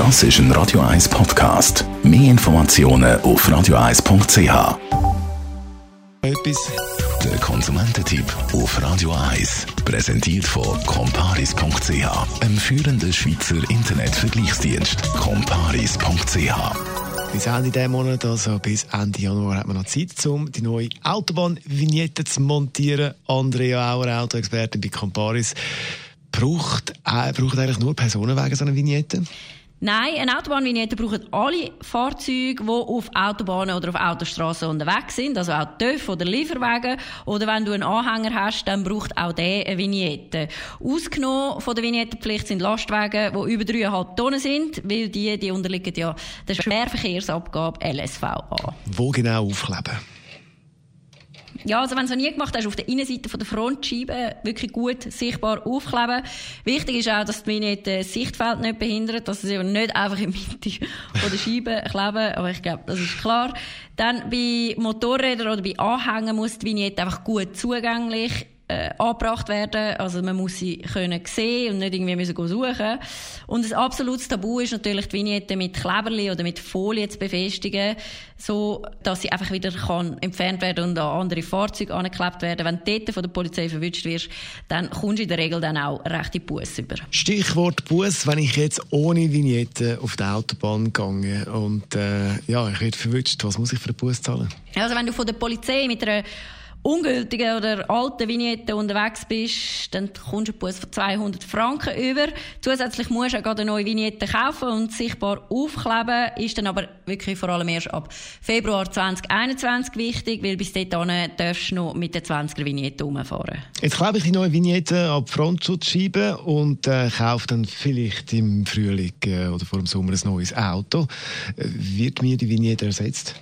Das ist ein Radio 1 Podcast. Mehr Informationen auf radio1.ch. Etwas. Der Konsumententipp auf Radio 1. Präsentiert von comparis.ch, einem führenden Schweizer Internetvergleichsdienst. comparis.ch. Bis Ende dieses Monat, also bis Ende Januar, hat man noch Zeit, um die neue Autobahnvignette zu montieren. Andrea Auer, Autoexpertin bei Comparis. Braucht, äh, braucht eigentlich nur Personenwagen so eine Vignette? Nein, eine Autobahnvignette brauchen alle Fahrzeuge, die auf Autobahnen oder auf Autostraßen unterwegs sind, also auch TÜV oder Lieferwagen. Oder wenn du einen Anhänger hast, dann braucht auch der eine Vignette. Ausgenommen von der Vignettenpflicht sind Lastwagen, die über 3,5 Tonnen sind, weil die, die unterliegen ja der Schwerverkehrsabgabe LSVA. Wo genau aufkleben? Ja, also wenn du es noch nie gemacht hast, auf der Innenseite von der Frontscheibe wirklich gut sichtbar aufkleben. Wichtig ist auch, dass die Vignette das Sichtfeld nicht behindert, dass sie nicht einfach in der Mitte von der Scheibe kleben, aber ich glaube, das ist klar. Dann bei Motorrädern oder bei Anhängen muss die Vignette einfach gut zugänglich äh, angebracht werden. Also man muss sie können sehen und nicht irgendwie müssen suchen. Und ein absolutes Tabu ist natürlich die Vignette mit Kleberli oder mit Folie zu befestigen, so dass sie einfach wieder kann entfernt werden und an andere Fahrzeuge angeklebt werden. Wenn du dort von der Polizei verwünscht wirst, dann kommst du in der Regel dann auch rechte Bus über. Stichwort Bus, wenn ich jetzt ohne Vignette auf die Autobahn gehe und äh, ja, ich werde verwünscht, was muss ich für den Bus zahlen? Also wenn du von der Polizei mit einer ungültigen oder alten Vignette unterwegs bist, dann kommst du einen Bus von 200 Franken über. Zusätzlich musst du auch eine neue Vignette kaufen und sichtbar aufkleben. Ist dann aber wirklich vor allem erst ab Februar 2021 wichtig, weil bis dahin darfst du noch mit der 20er Vignette rumfahren. Jetzt klebe ich die neue Vignette ab Frontschutzscheibe und äh, kaufe dann vielleicht im Frühling äh, oder vor dem Sommer ein neues Auto. Äh, wird mir die Vignette ersetzt?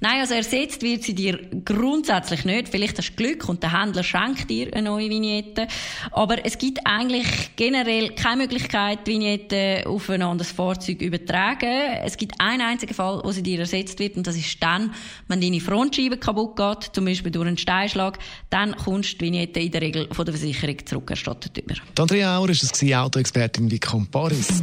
Nein, also ersetzt wird sie dir grundsätzlich nicht. Vielleicht hast du Glück und der Händler schenkt dir eine neue Vignette. Aber es gibt eigentlich generell keine Möglichkeit, Vignette auf ein anderes Fahrzeug zu übertragen. Es gibt einen einzigen Fall, wo sie dir ersetzt wird und das ist dann, wenn deine Frontscheibe kaputt geht, zum Beispiel durch einen Steinschlag, dann kommst du die Vignette in der Regel von der Versicherung zurückerstattet über. Andrea Auer ist es Autoexpertin wie Comparis.